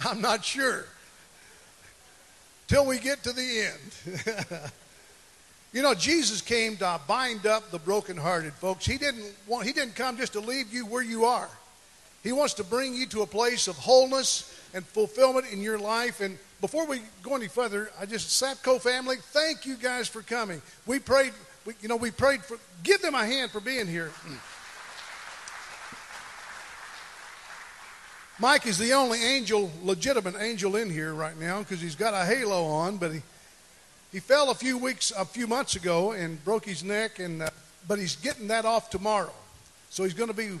I'm not sure. Till we get to the end. you know, Jesus came to bind up the brokenhearted, folks. He didn't want he didn't come just to leave you where you are. He wants to bring you to a place of wholeness and fulfillment in your life. And before we go any further, I just Sapco family, thank you guys for coming. We prayed, we, you know, we prayed for. Give them a hand for being here. Mike is the only angel, legitimate angel in here right now because he's got a halo on, but he he fell a few weeks, a few months ago, and broke his neck, and uh, but he's getting that off tomorrow, so he's going to be.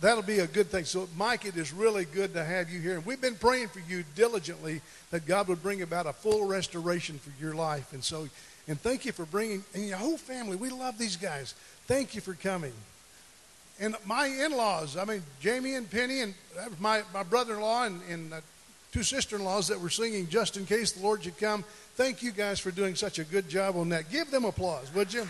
That'll be a good thing. So, Mike, it is really good to have you here. And we've been praying for you diligently that God would bring about a full restoration for your life. And so, and thank you for bringing, and your whole family, we love these guys. Thank you for coming. And my in laws, I mean, Jamie and Penny, and my, my brother in law and, and uh, two sister in laws that were singing just in case the Lord should come. Thank you guys for doing such a good job on that. Give them applause, would you?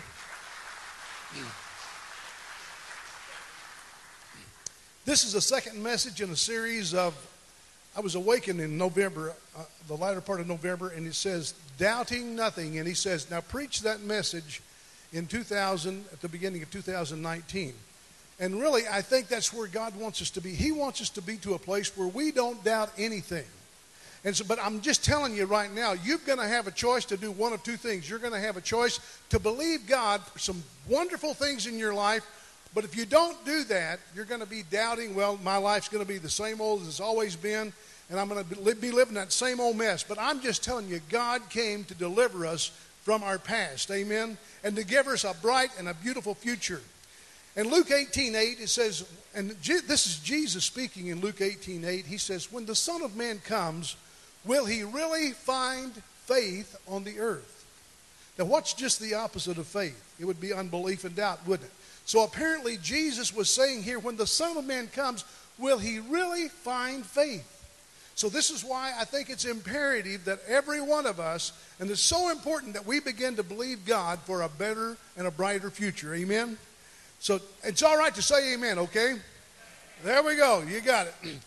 This is the second message in a series of. I was awakened in November, uh, the latter part of November, and it says, Doubting Nothing. And he says, Now preach that message in 2000, at the beginning of 2019. And really, I think that's where God wants us to be. He wants us to be to a place where we don't doubt anything. And so, but I'm just telling you right now, you're going to have a choice to do one of two things. You're going to have a choice to believe God for some wonderful things in your life. But if you don't do that, you're going to be doubting, well, my life's going to be the same old as it's always been, and I'm going to be living that same old mess. But I'm just telling you, God came to deliver us from our past. Amen? And to give us a bright and a beautiful future. In Luke 18 8, it says, and this is Jesus speaking in Luke 18 8, he says, When the Son of Man comes, will he really find faith on the earth? Now, what's just the opposite of faith? It would be unbelief and doubt, wouldn't it? So apparently, Jesus was saying here, when the Son of Man comes, will he really find faith? So, this is why I think it's imperative that every one of us, and it's so important that we begin to believe God for a better and a brighter future. Amen? So it's all right to say amen, okay? There we go. You got it.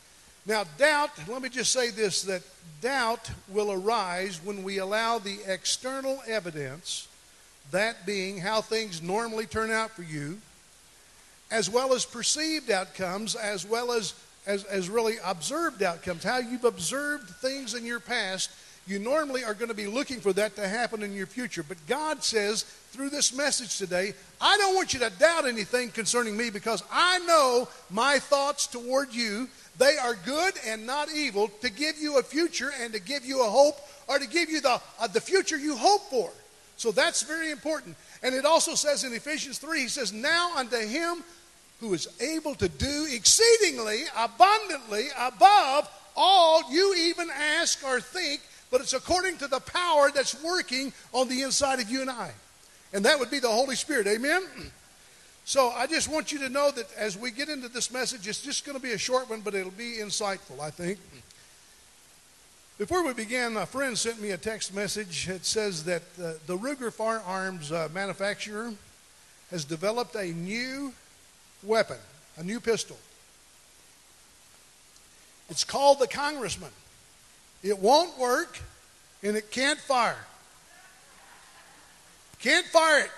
Now, doubt, let me just say this that doubt will arise when we allow the external evidence, that being how things normally turn out for you, as well as perceived outcomes, as well as, as, as really observed outcomes, how you've observed things in your past you normally are going to be looking for that to happen in your future. But God says through this message today, I don't want you to doubt anything concerning me because I know my thoughts toward you. They are good and not evil to give you a future and to give you a hope or to give you the, uh, the future you hope for. So that's very important. And it also says in Ephesians 3, he says, Now unto him who is able to do exceedingly abundantly above all you even ask or think but it's according to the power that's working on the inside of you and I. And that would be the Holy Spirit. Amen? So I just want you to know that as we get into this message, it's just going to be a short one, but it'll be insightful, I think. Before we begin, a friend sent me a text message. It says that uh, the Ruger Firearms uh, manufacturer has developed a new weapon, a new pistol. It's called the Congressman. It won't work and it can't fire. Can't fire it.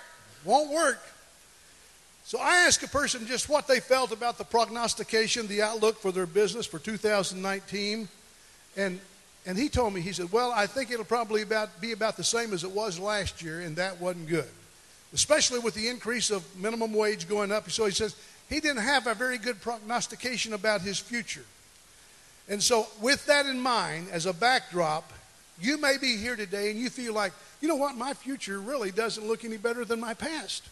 Won't work. So I asked a person just what they felt about the prognostication, the outlook for their business for 2019. And, and he told me, he said, Well, I think it'll probably about, be about the same as it was last year, and that wasn't good. Especially with the increase of minimum wage going up. So he says he didn't have a very good prognostication about his future. And so, with that in mind, as a backdrop, you may be here today and you feel like, you know what, my future really doesn't look any better than my past.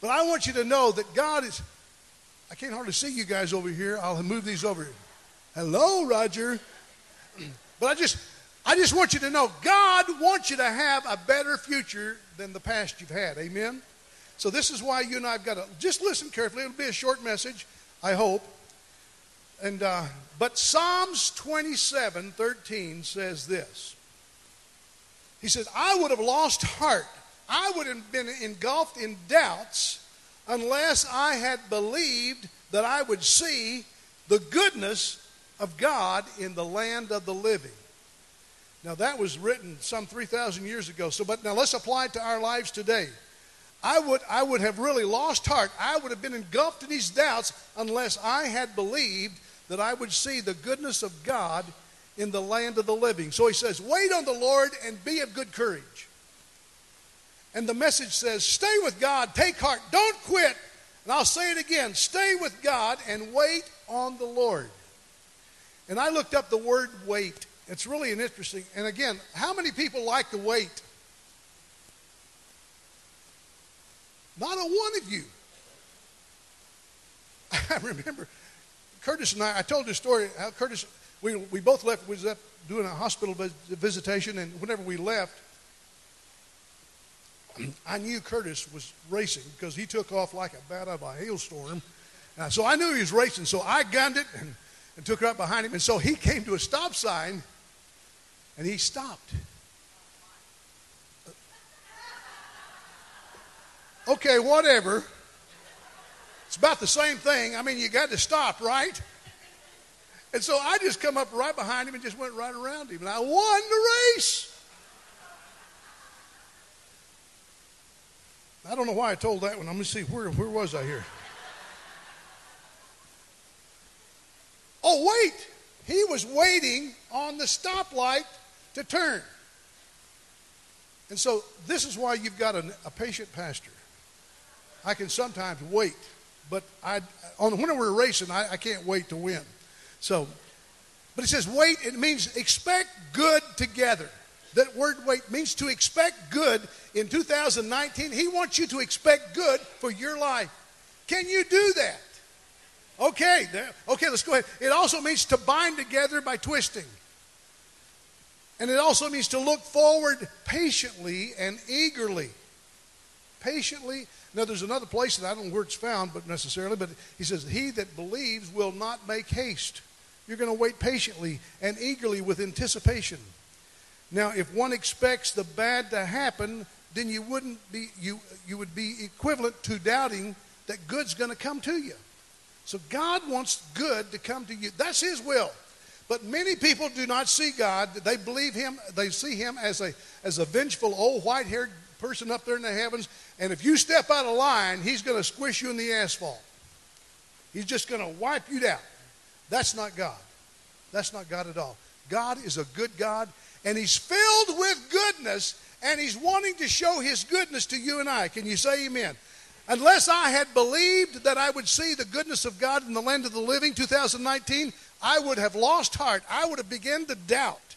But I want you to know that God is. I can't hardly see you guys over here. I'll move these over. Hello, Roger. But I just, I just want you to know God wants you to have a better future than the past you've had. Amen. So this is why you and I've got to just listen carefully. It'll be a short message, I hope. And uh, but Psalms 27, 13 says this. He says, I would have lost heart. I would have been engulfed in doubts unless I had believed that I would see the goodness of God in the land of the living. Now, that was written some 3,000 years ago. So, but now let's apply it to our lives today. I would, I would have really lost heart. I would have been engulfed in these doubts unless I had believed that I would see the goodness of God in the land of the living. So he says, Wait on the Lord and be of good courage. And the message says, Stay with God, take heart, don't quit. And I'll say it again stay with God and wait on the Lord. And I looked up the word wait. It's really an interesting. And again, how many people like to wait? Not a one of you. I remember Curtis and I, I told this story how Curtis, we, we both left, we was up doing a hospital visitation, and whenever we left, I knew Curtis was racing because he took off like a bat out of a hailstorm. Uh, so I knew he was racing, so I gunned it and, and took up behind him. And so he came to a stop sign and he stopped. Okay, whatever. It's about the same thing. I mean, you got to stop, right? And so I just come up right behind him and just went right around him. And I won the race. I don't know why I told that one. Let me see. Where, where was I here? Oh, wait. He was waiting on the stoplight to turn. And so this is why you've got a, a patient pastor. I can sometimes wait, but I, on, when we're racing, I, I can't wait to win. So, but it says wait, it means expect good together. That word wait means to expect good in 2019. He wants you to expect good for your life. Can you do that? Okay, okay, let's go ahead. It also means to bind together by twisting. And it also means to look forward patiently and eagerly. Patiently. Now, there's another place that I don't know where it's found, but necessarily, but he says, He that believes will not make haste. You're going to wait patiently and eagerly with anticipation. Now, if one expects the bad to happen, then you wouldn't be you you would be equivalent to doubting that good's going to come to you. So God wants good to come to you. That's his will. But many people do not see God. They believe him, they see him as a as a vengeful old white-haired person up there in the heavens, and if you step out of line, he's going to squish you in the asphalt. He's just going to wipe you down. That's not God. That's not God at all. God is a good God and he's filled with goodness and he's wanting to show his goodness to you and I. Can you say amen? Unless I had believed that I would see the goodness of God in the land of the living 2019, I would have lost heart. I would have begun to doubt.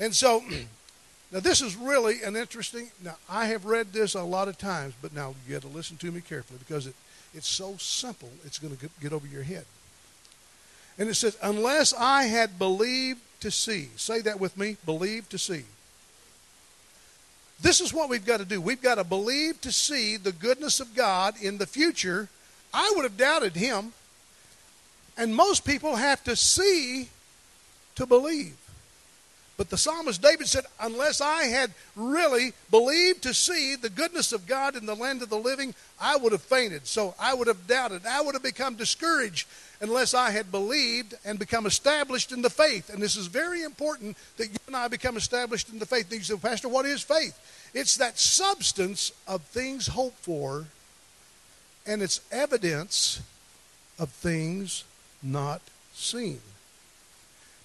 And so, now this is really an interesting. Now, I have read this a lot of times, but now you have to listen to me carefully because it, it's so simple, it's going to get over your head. And it says, Unless I had believed to see. Say that with me believe to see. This is what we've got to do. We've got to believe to see the goodness of God in the future. I would have doubted him. And most people have to see to believe. But the psalmist David said, Unless I had really believed to see the goodness of God in the land of the living, I would have fainted. So I would have doubted. I would have become discouraged unless I had believed and become established in the faith. And this is very important that you and I become established in the faith. And you say, Pastor, what is faith? It's that substance of things hoped for, and it's evidence of things not seen.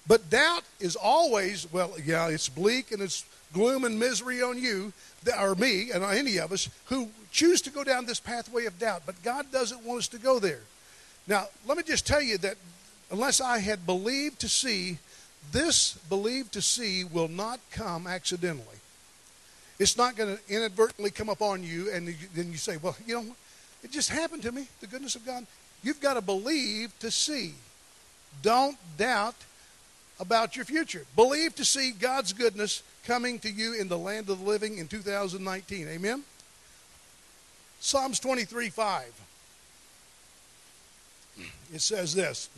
But doubt is always, well, yeah, it's bleak and it's gloom and misery on you, or me, and any of us who choose to go down this pathway of doubt. But God doesn't want us to go there. Now, let me just tell you that unless I had believed to see, this believed to see will not come accidentally. It's not going to inadvertently come upon you, and then you say, well, you know, it just happened to me, the goodness of God. You've got to believe to see. Don't doubt about your future. Believe to see God's goodness coming to you in the land of the living in 2019. Amen? Psalms 23 5. It says this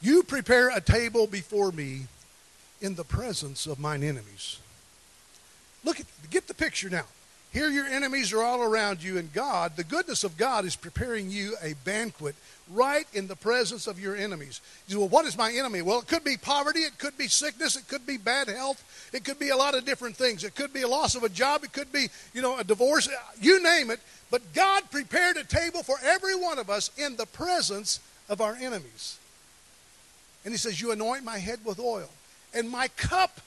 You prepare a table before me in the presence of mine enemies. Look at, get the picture now. Here, your enemies are all around you, and God, the goodness of God, is preparing you a banquet right in the presence of your enemies. You say, Well, what is my enemy? Well, it could be poverty, it could be sickness, it could be bad health, it could be a lot of different things. It could be a loss of a job, it could be, you know, a divorce, you name it. But God prepared a table for every one of us in the presence of our enemies. And He says, You anoint my head with oil, and my cup,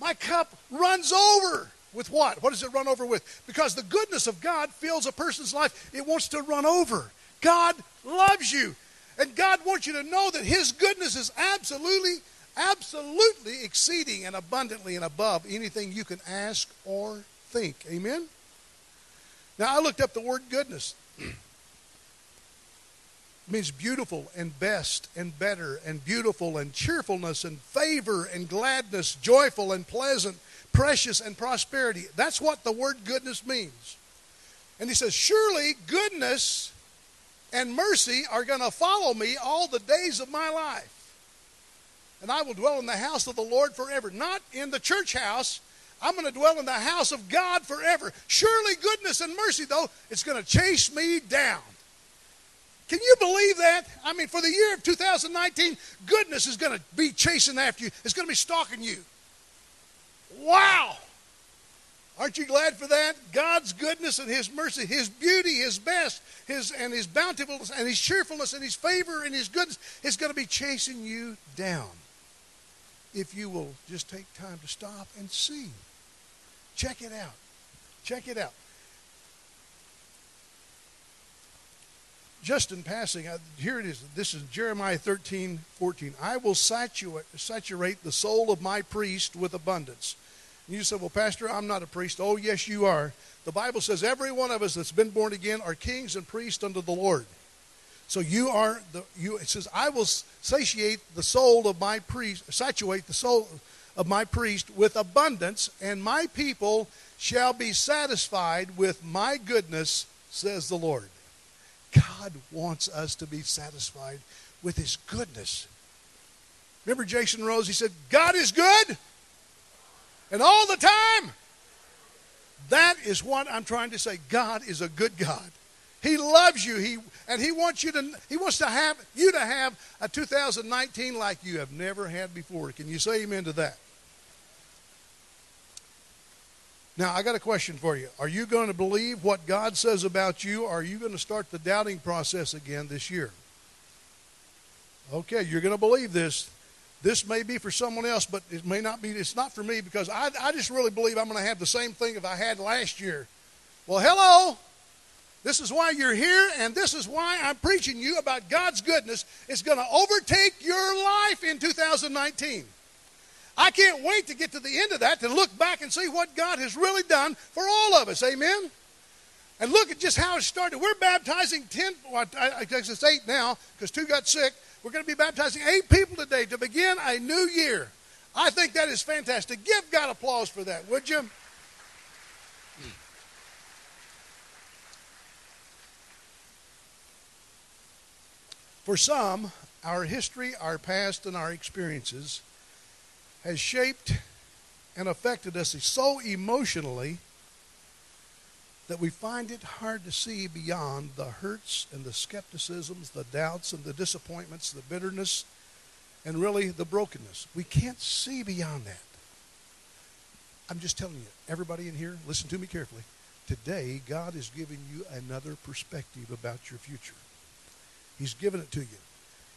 my cup runs over. With what? What does it run over with? Because the goodness of God fills a person's life. It wants to run over. God loves you. And God wants you to know that His goodness is absolutely, absolutely exceeding and abundantly and above anything you can ask or think. Amen? Now, I looked up the word goodness. it means beautiful and best and better and beautiful and cheerfulness and favor and gladness, joyful and pleasant precious, and prosperity. That's what the word goodness means. And he says, Surely goodness and mercy are going to follow me all the days of my life. And I will dwell in the house of the Lord forever. Not in the church house. I'm going to dwell in the house of God forever. Surely goodness and mercy, though, it's going to chase me down. Can you believe that? I mean, for the year of 2019, goodness is going to be chasing after you. It's going to be stalking you. Wow! Aren't you glad for that? God's goodness and His mercy, His beauty, His best, His and His bountifulness and His cheerfulness and His favor and His goodness is going to be chasing you down. If you will just take time to stop and see. Check it out. Check it out. Just in passing, here it is. This is Jeremiah 13, 14. I will saturate, the soul of my priest with abundance you say, Well, Pastor, I'm not a priest. Oh, yes, you are. The Bible says every one of us that's been born again are kings and priests unto the Lord. So you are the you it says, I will satiate the soul of my priest, saturate the soul of my priest with abundance, and my people shall be satisfied with my goodness, says the Lord. God wants us to be satisfied with his goodness. Remember Jason Rose? He said, God is good and all the time. That is what I'm trying to say. God is a good God. He loves you. He and he wants you to he wants to have you to have a 2019 like you have never had before. Can you say amen to that? Now, I got a question for you. Are you going to believe what God says about you, or are you going to start the doubting process again this year? Okay, you're going to believe this. This may be for someone else, but it may not be. It's not for me because I, I just really believe I'm going to have the same thing if I had last year. Well, hello. This is why you're here, and this is why I'm preaching you about God's goodness. It's going to overtake your life in 2019. I can't wait to get to the end of that to look back and see what God has really done for all of us. Amen. And look at just how it started. We're baptizing 10, well, I guess it's 8 now because two got sick. We're going to be baptizing eight people today to begin a new year. I think that is fantastic. Give God applause for that, would you? For some, our history, our past, and our experiences has shaped and affected us so emotionally that we find it hard to see beyond the hurts and the skepticisms, the doubts and the disappointments, the bitterness, and really the brokenness. We can't see beyond that. I'm just telling you, everybody in here, listen to me carefully. Today, God is giving you another perspective about your future. He's given it to you.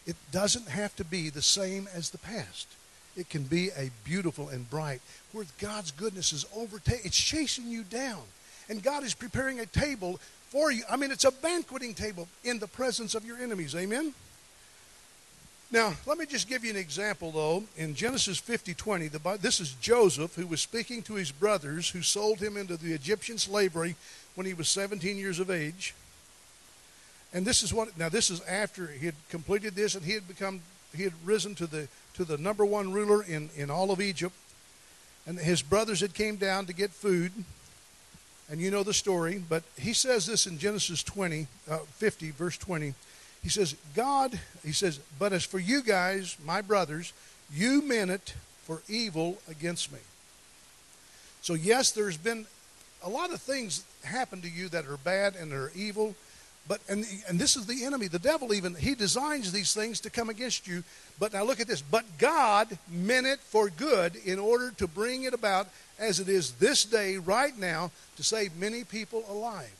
It doesn't have to be the same as the past. It can be a beautiful and bright, where God's goodness is overtaking, it's chasing you down. And God is preparing a table for you. I mean, it's a banqueting table in the presence of your enemies. Amen? Now, let me just give you an example, though. In Genesis 50 20, the, this is Joseph who was speaking to his brothers who sold him into the Egyptian slavery when he was 17 years of age. And this is what, now, this is after he had completed this and he had become, he had risen to the, to the number one ruler in, in all of Egypt. And his brothers had came down to get food and you know the story, but he says this in Genesis 20, uh, 50, verse 20. He says, God, he says, but as for you guys, my brothers, you meant it for evil against me. So, yes, there's been a lot of things happen to you that are bad and are evil. But and and this is the enemy, the devil even he designs these things to come against you. But now look at this. But God meant it for good in order to bring it about as it is this day, right now, to save many people alive.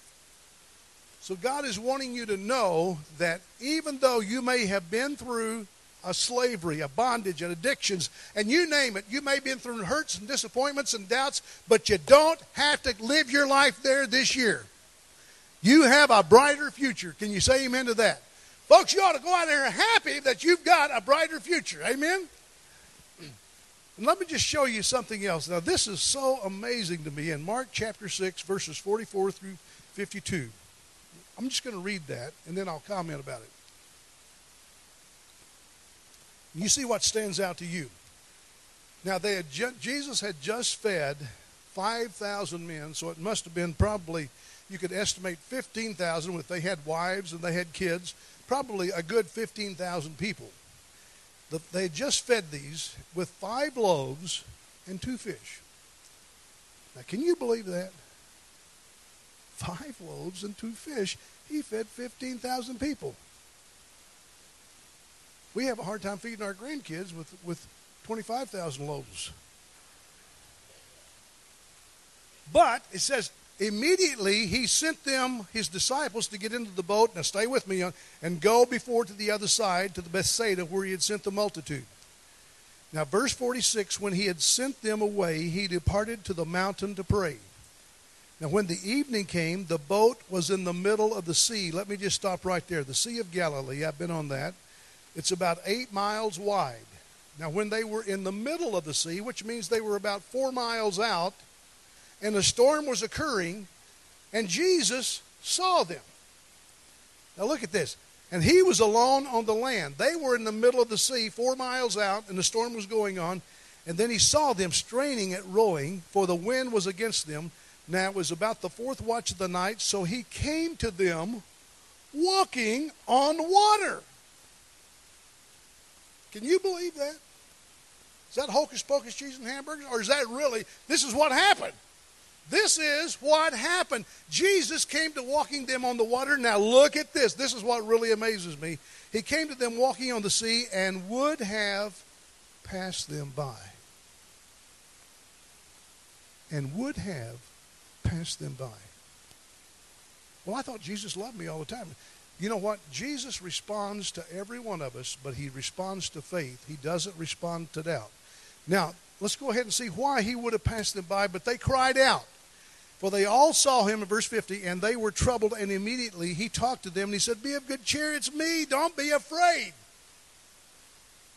So God is wanting you to know that even though you may have been through a slavery, a bondage, and addictions, and you name it, you may have been through hurts and disappointments and doubts, but you don't have to live your life there this year. You have a brighter future. Can you say amen to that? Folks, you ought to go out there happy that you've got a brighter future. Amen? And let me just show you something else. Now, this is so amazing to me in Mark chapter 6, verses 44 through 52. I'm just going to read that, and then I'll comment about it. You see what stands out to you. Now, they had ju- Jesus had just fed 5,000 men, so it must have been probably, you could estimate 15,000 if they had wives and they had kids, probably a good 15,000 people. The, they just fed these with five loaves and two fish. Now, can you believe that? Five loaves and two fish. He fed 15,000 people. We have a hard time feeding our grandkids with, with 25,000 loaves. But it says, immediately he sent them, his disciples, to get into the boat. Now stay with me, and go before to the other side, to the Bethsaida, where he had sent the multitude. Now, verse 46 when he had sent them away, he departed to the mountain to pray. Now, when the evening came, the boat was in the middle of the sea. Let me just stop right there. The Sea of Galilee, I've been on that. It's about eight miles wide. Now, when they were in the middle of the sea, which means they were about four miles out, and a storm was occurring, and Jesus saw them. Now, look at this. And he was alone on the land. They were in the middle of the sea, four miles out, and the storm was going on. And then he saw them straining at rowing, for the wind was against them. Now it was about the fourth watch of the night, so he came to them walking on water. Can you believe that? Is that hocus pocus cheese and hamburgers? Or is that really, this is what happened? This is what happened. Jesus came to walking them on the water. Now look at this. This is what really amazes me. He came to them walking on the sea and would have passed them by. And would have passed them by. Well, I thought Jesus loved me all the time. You know what? Jesus responds to every one of us, but he responds to faith. He doesn't respond to doubt. Now, let's go ahead and see why he would have passed them by, but they cried out. For they all saw him in verse 50, and they were troubled, and immediately he talked to them, and he said, Be of good cheer, it's me, don't be afraid.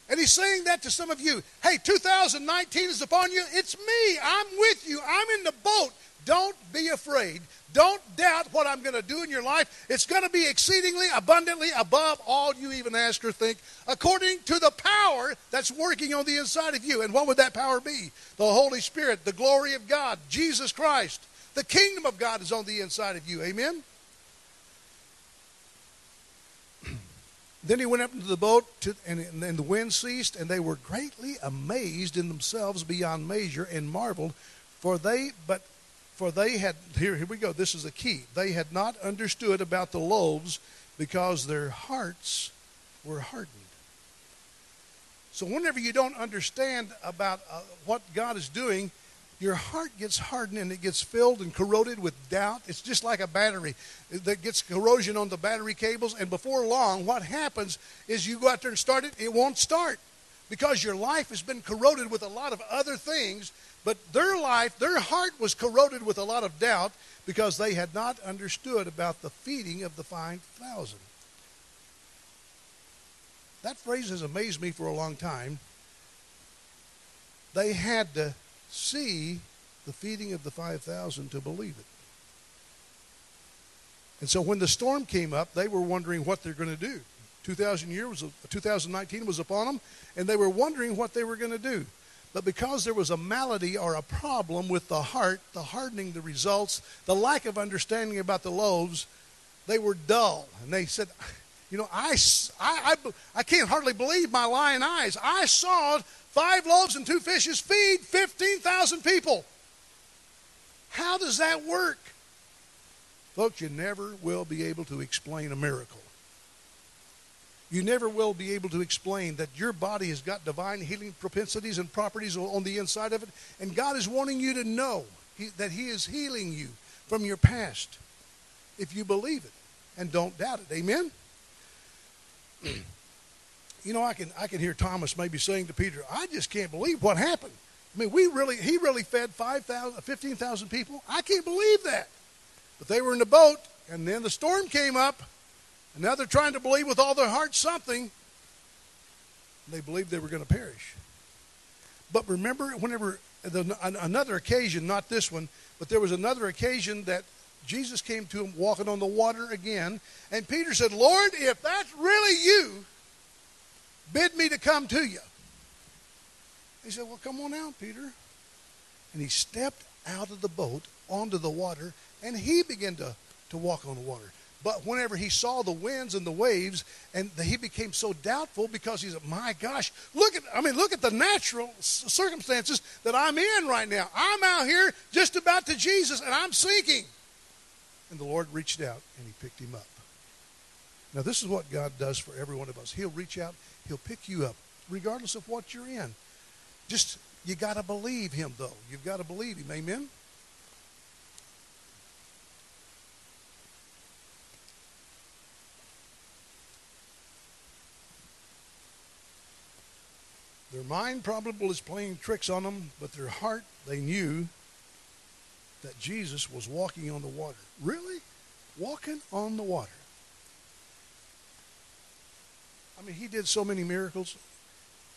And he's saying that to some of you. Hey, 2019 is upon you. It's me. I'm with you. I'm in the boat. Don't be afraid. Don't doubt what I'm going to do in your life. It's going to be exceedingly abundantly above all you even ask or think, according to the power that's working on the inside of you. And what would that power be? The Holy Spirit, the glory of God, Jesus Christ. The kingdom of God is on the inside of you. Amen? Then he went up into the boat, to, and, and the wind ceased, and they were greatly amazed in themselves beyond measure, and marveled, for they but for they had, here, here we go, this is the key. They had not understood about the loaves because their hearts were hardened. So, whenever you don't understand about uh, what God is doing, your heart gets hardened and it gets filled and corroded with doubt. It's just like a battery that gets corrosion on the battery cables, and before long, what happens is you go out there and start it, it won't start because your life has been corroded with a lot of other things but their life, their heart was corroded with a lot of doubt because they had not understood about the feeding of the 5,000. That phrase has amazed me for a long time. They had to see the feeding of the 5,000 to believe it. And so when the storm came up, they were wondering what they're going to do. 2000 year was 2019 was upon them, and they were wondering what they were going to do. But because there was a malady or a problem with the heart, the hardening the results, the lack of understanding about the loaves, they were dull. And they said, You know, I, I, I, I can't hardly believe my lying eyes. I saw five loaves and two fishes feed 15,000 people. How does that work? Folks, you never will be able to explain a miracle. You never will be able to explain that your body has got divine healing propensities and properties on the inside of it, and God is wanting you to know that He is healing you from your past if you believe it and don't doubt it. Amen? you know, I can, I can hear Thomas maybe saying to Peter, I just can't believe what happened. I mean, we really, he really fed 5,000, 15,000 people. I can't believe that. But they were in the boat, and then the storm came up, and now they're trying to believe with all their heart something. They believed they were going to perish. But remember, whenever the, another occasion, not this one, but there was another occasion that Jesus came to him walking on the water again, and Peter said, Lord, if that's really you, bid me to come to you. He said, Well, come on out, Peter. And he stepped out of the boat onto the water, and he began to, to walk on the water. But whenever he saw the winds and the waves, and he became so doubtful because he said, "My gosh, look at I mean, look at the natural circumstances that I'm in right now. I'm out here just about to Jesus, and I'm sinking." And the Lord reached out and he picked him up. Now, this is what God does for every one of us. He'll reach out, He'll pick you up, regardless of what you're in. Just, you got to believe Him, though. You've got to believe Him. Amen? Their mind probably is playing tricks on them, but their heart, they knew that Jesus was walking on the water. Really? Walking on the water. I mean, he did so many miracles.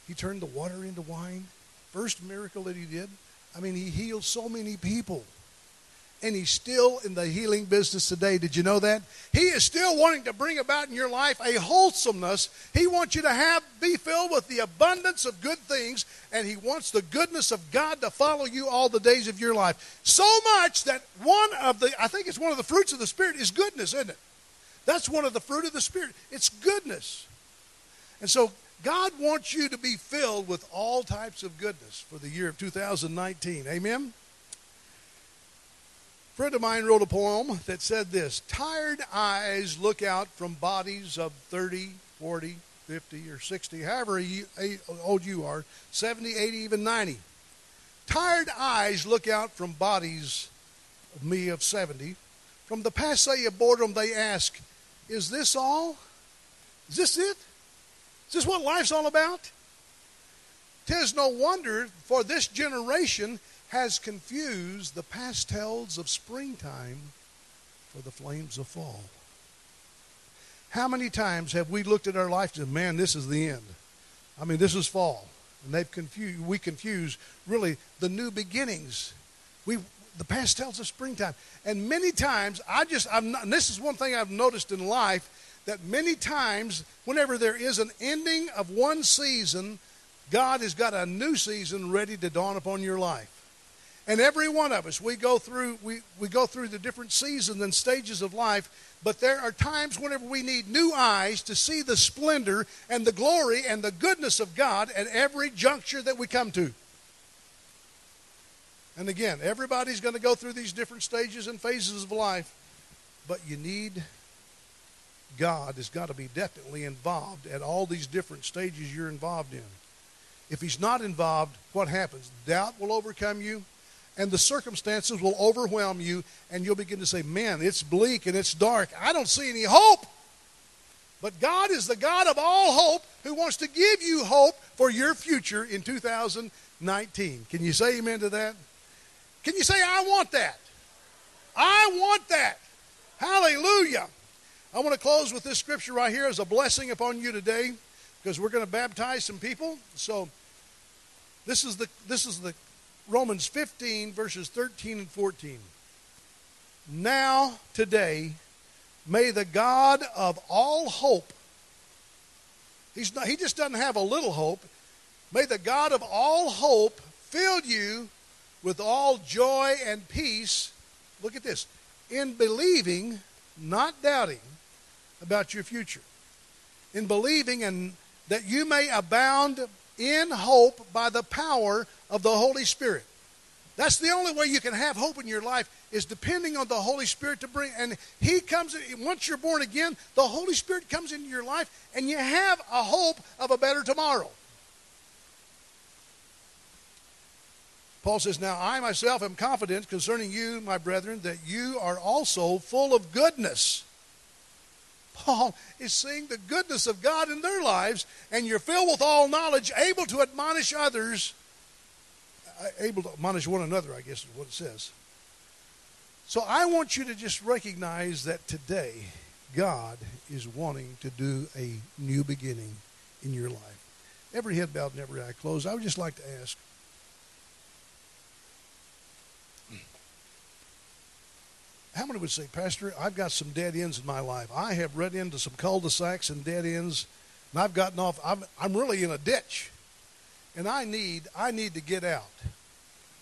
He turned the water into wine. First miracle that he did. I mean, he healed so many people and he's still in the healing business today. Did you know that? He is still wanting to bring about in your life a wholesomeness. He wants you to have be filled with the abundance of good things, and he wants the goodness of God to follow you all the days of your life. So much that one of the I think it's one of the fruits of the spirit is goodness, isn't it? That's one of the fruit of the spirit. It's goodness. And so God wants you to be filled with all types of goodness for the year of 2019. Amen friend of mine wrote a poem that said this Tired eyes look out from bodies of 30, 40, 50, or 60, however old you are 70, 80, even 90. Tired eyes look out from bodies of me of 70. From the passe of boredom, they ask, Is this all? Is this it? Is this what life's all about? Tis no wonder for this generation has confused the pastels of springtime for the flames of fall. How many times have we looked at our life and said, man, this is the end? I mean, this is fall. And they've confused, we confuse really the new beginnings. We, the pastels of springtime. And many times, I just, I'm not, this is one thing I've noticed in life, that many times, whenever there is an ending of one season, God has got a new season ready to dawn upon your life. And every one of us, we go through we, we go through the different seasons and stages of life, but there are times whenever we need new eyes to see the splendor and the glory and the goodness of God at every juncture that we come to. And again, everybody's going to go through these different stages and phases of life, but you need God has got to be definitely involved at all these different stages you're involved in. If he's not involved, what happens? Doubt will overcome you and the circumstances will overwhelm you, and you'll begin to say, Man, it's bleak and it's dark. I don't see any hope. But God is the God of all hope who wants to give you hope for your future in 2019. Can you say amen to that? Can you say, I want that? I want that. Hallelujah. I want to close with this scripture right here as a blessing upon you today because we're going to baptize some people. So this is the this is the Romans 15, verses 13 and 14. Now, today, may the God of all hope, he's not, he just doesn't have a little hope, may the God of all hope fill you with all joy and peace. Look at this in believing, not doubting about your future. In believing and that you may abound in hope by the power of the Holy Spirit. That's the only way you can have hope in your life is depending on the Holy Spirit to bring. And He comes once you're born again. The Holy Spirit comes into your life, and you have a hope of a better tomorrow. Paul says, Now I myself am confident concerning you, my brethren, that you are also full of goodness. Paul is seeing the goodness of God in their lives, and you're filled with all knowledge, able to admonish others, uh, able to admonish one another, I guess is what it says. So I want you to just recognize that today, God is wanting to do a new beginning in your life. Every head bowed and every eye closed. I would just like to ask How many would say, Pastor, I've got some dead ends in my life. I have run into some cul-de-sacs and dead ends, and I've gotten off. I'm, I'm really in a ditch, and I need I need to get out.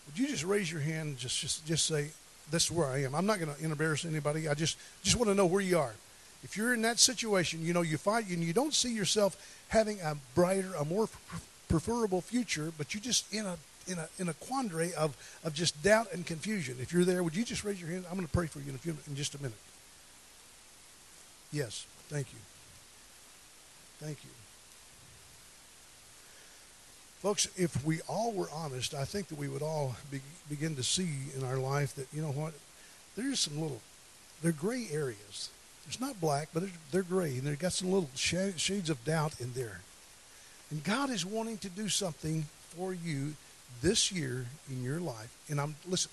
Would you just raise your hand and just just just say, "This is where I am." I'm not going to embarrass anybody. I just just want to know where you are. If you're in that situation, you know you find and you don't see yourself having a brighter, a more preferable future, but you're just in a in a, in a quandary of, of just doubt and confusion. If you're there, would you just raise your hand? I'm going to pray for you in, a few, in just a minute. Yes, thank you. Thank you. Folks, if we all were honest, I think that we would all be, begin to see in our life that, you know what, there's some little, they're gray areas. It's not black, but they're gray, and they've got some little shades of doubt in there. And God is wanting to do something for you this year in your life, and I'm listen,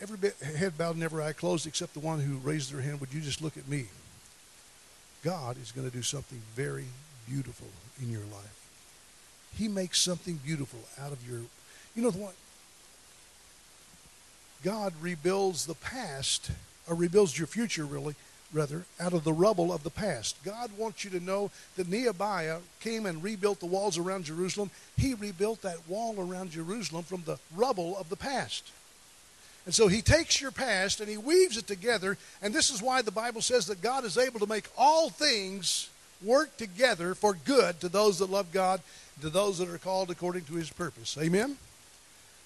every bit, head bowed and every eye closed except the one who raised their hand. Would you just look at me? God is going to do something very beautiful in your life. He makes something beautiful out of your. You know what? God rebuilds the past, or rebuilds your future, really, rather, out of the rubble of the past. God wants you to know that Nehemiah came and rebuilt the walls around Jerusalem. He rebuilt that wall around Jerusalem from the rubble of the past. And so he takes your past and he weaves it together. And this is why the Bible says that God is able to make all things work together for good to those that love God, to those that are called according to his purpose. Amen?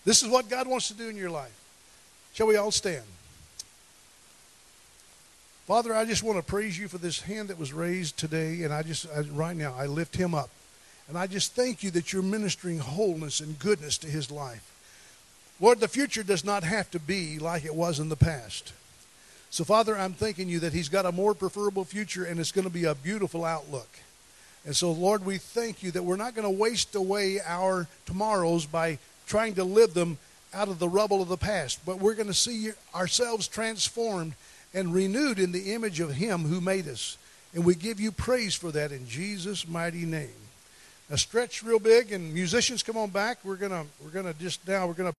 This is what God wants to do in your life. Shall we all stand? Father, I just want to praise you for this hand that was raised today, and I just, I, right now, I lift him up. And I just thank you that you're ministering wholeness and goodness to his life. Lord, the future does not have to be like it was in the past. So, Father, I'm thanking you that he's got a more preferable future and it's going to be a beautiful outlook. And so, Lord, we thank you that we're not going to waste away our tomorrows by trying to live them out of the rubble of the past, but we're going to see ourselves transformed and renewed in the image of Him who made us. And we give you praise for that in Jesus' mighty name. Now stretch real big, and musicians, come on back. We're gonna we're gonna just now we're gonna.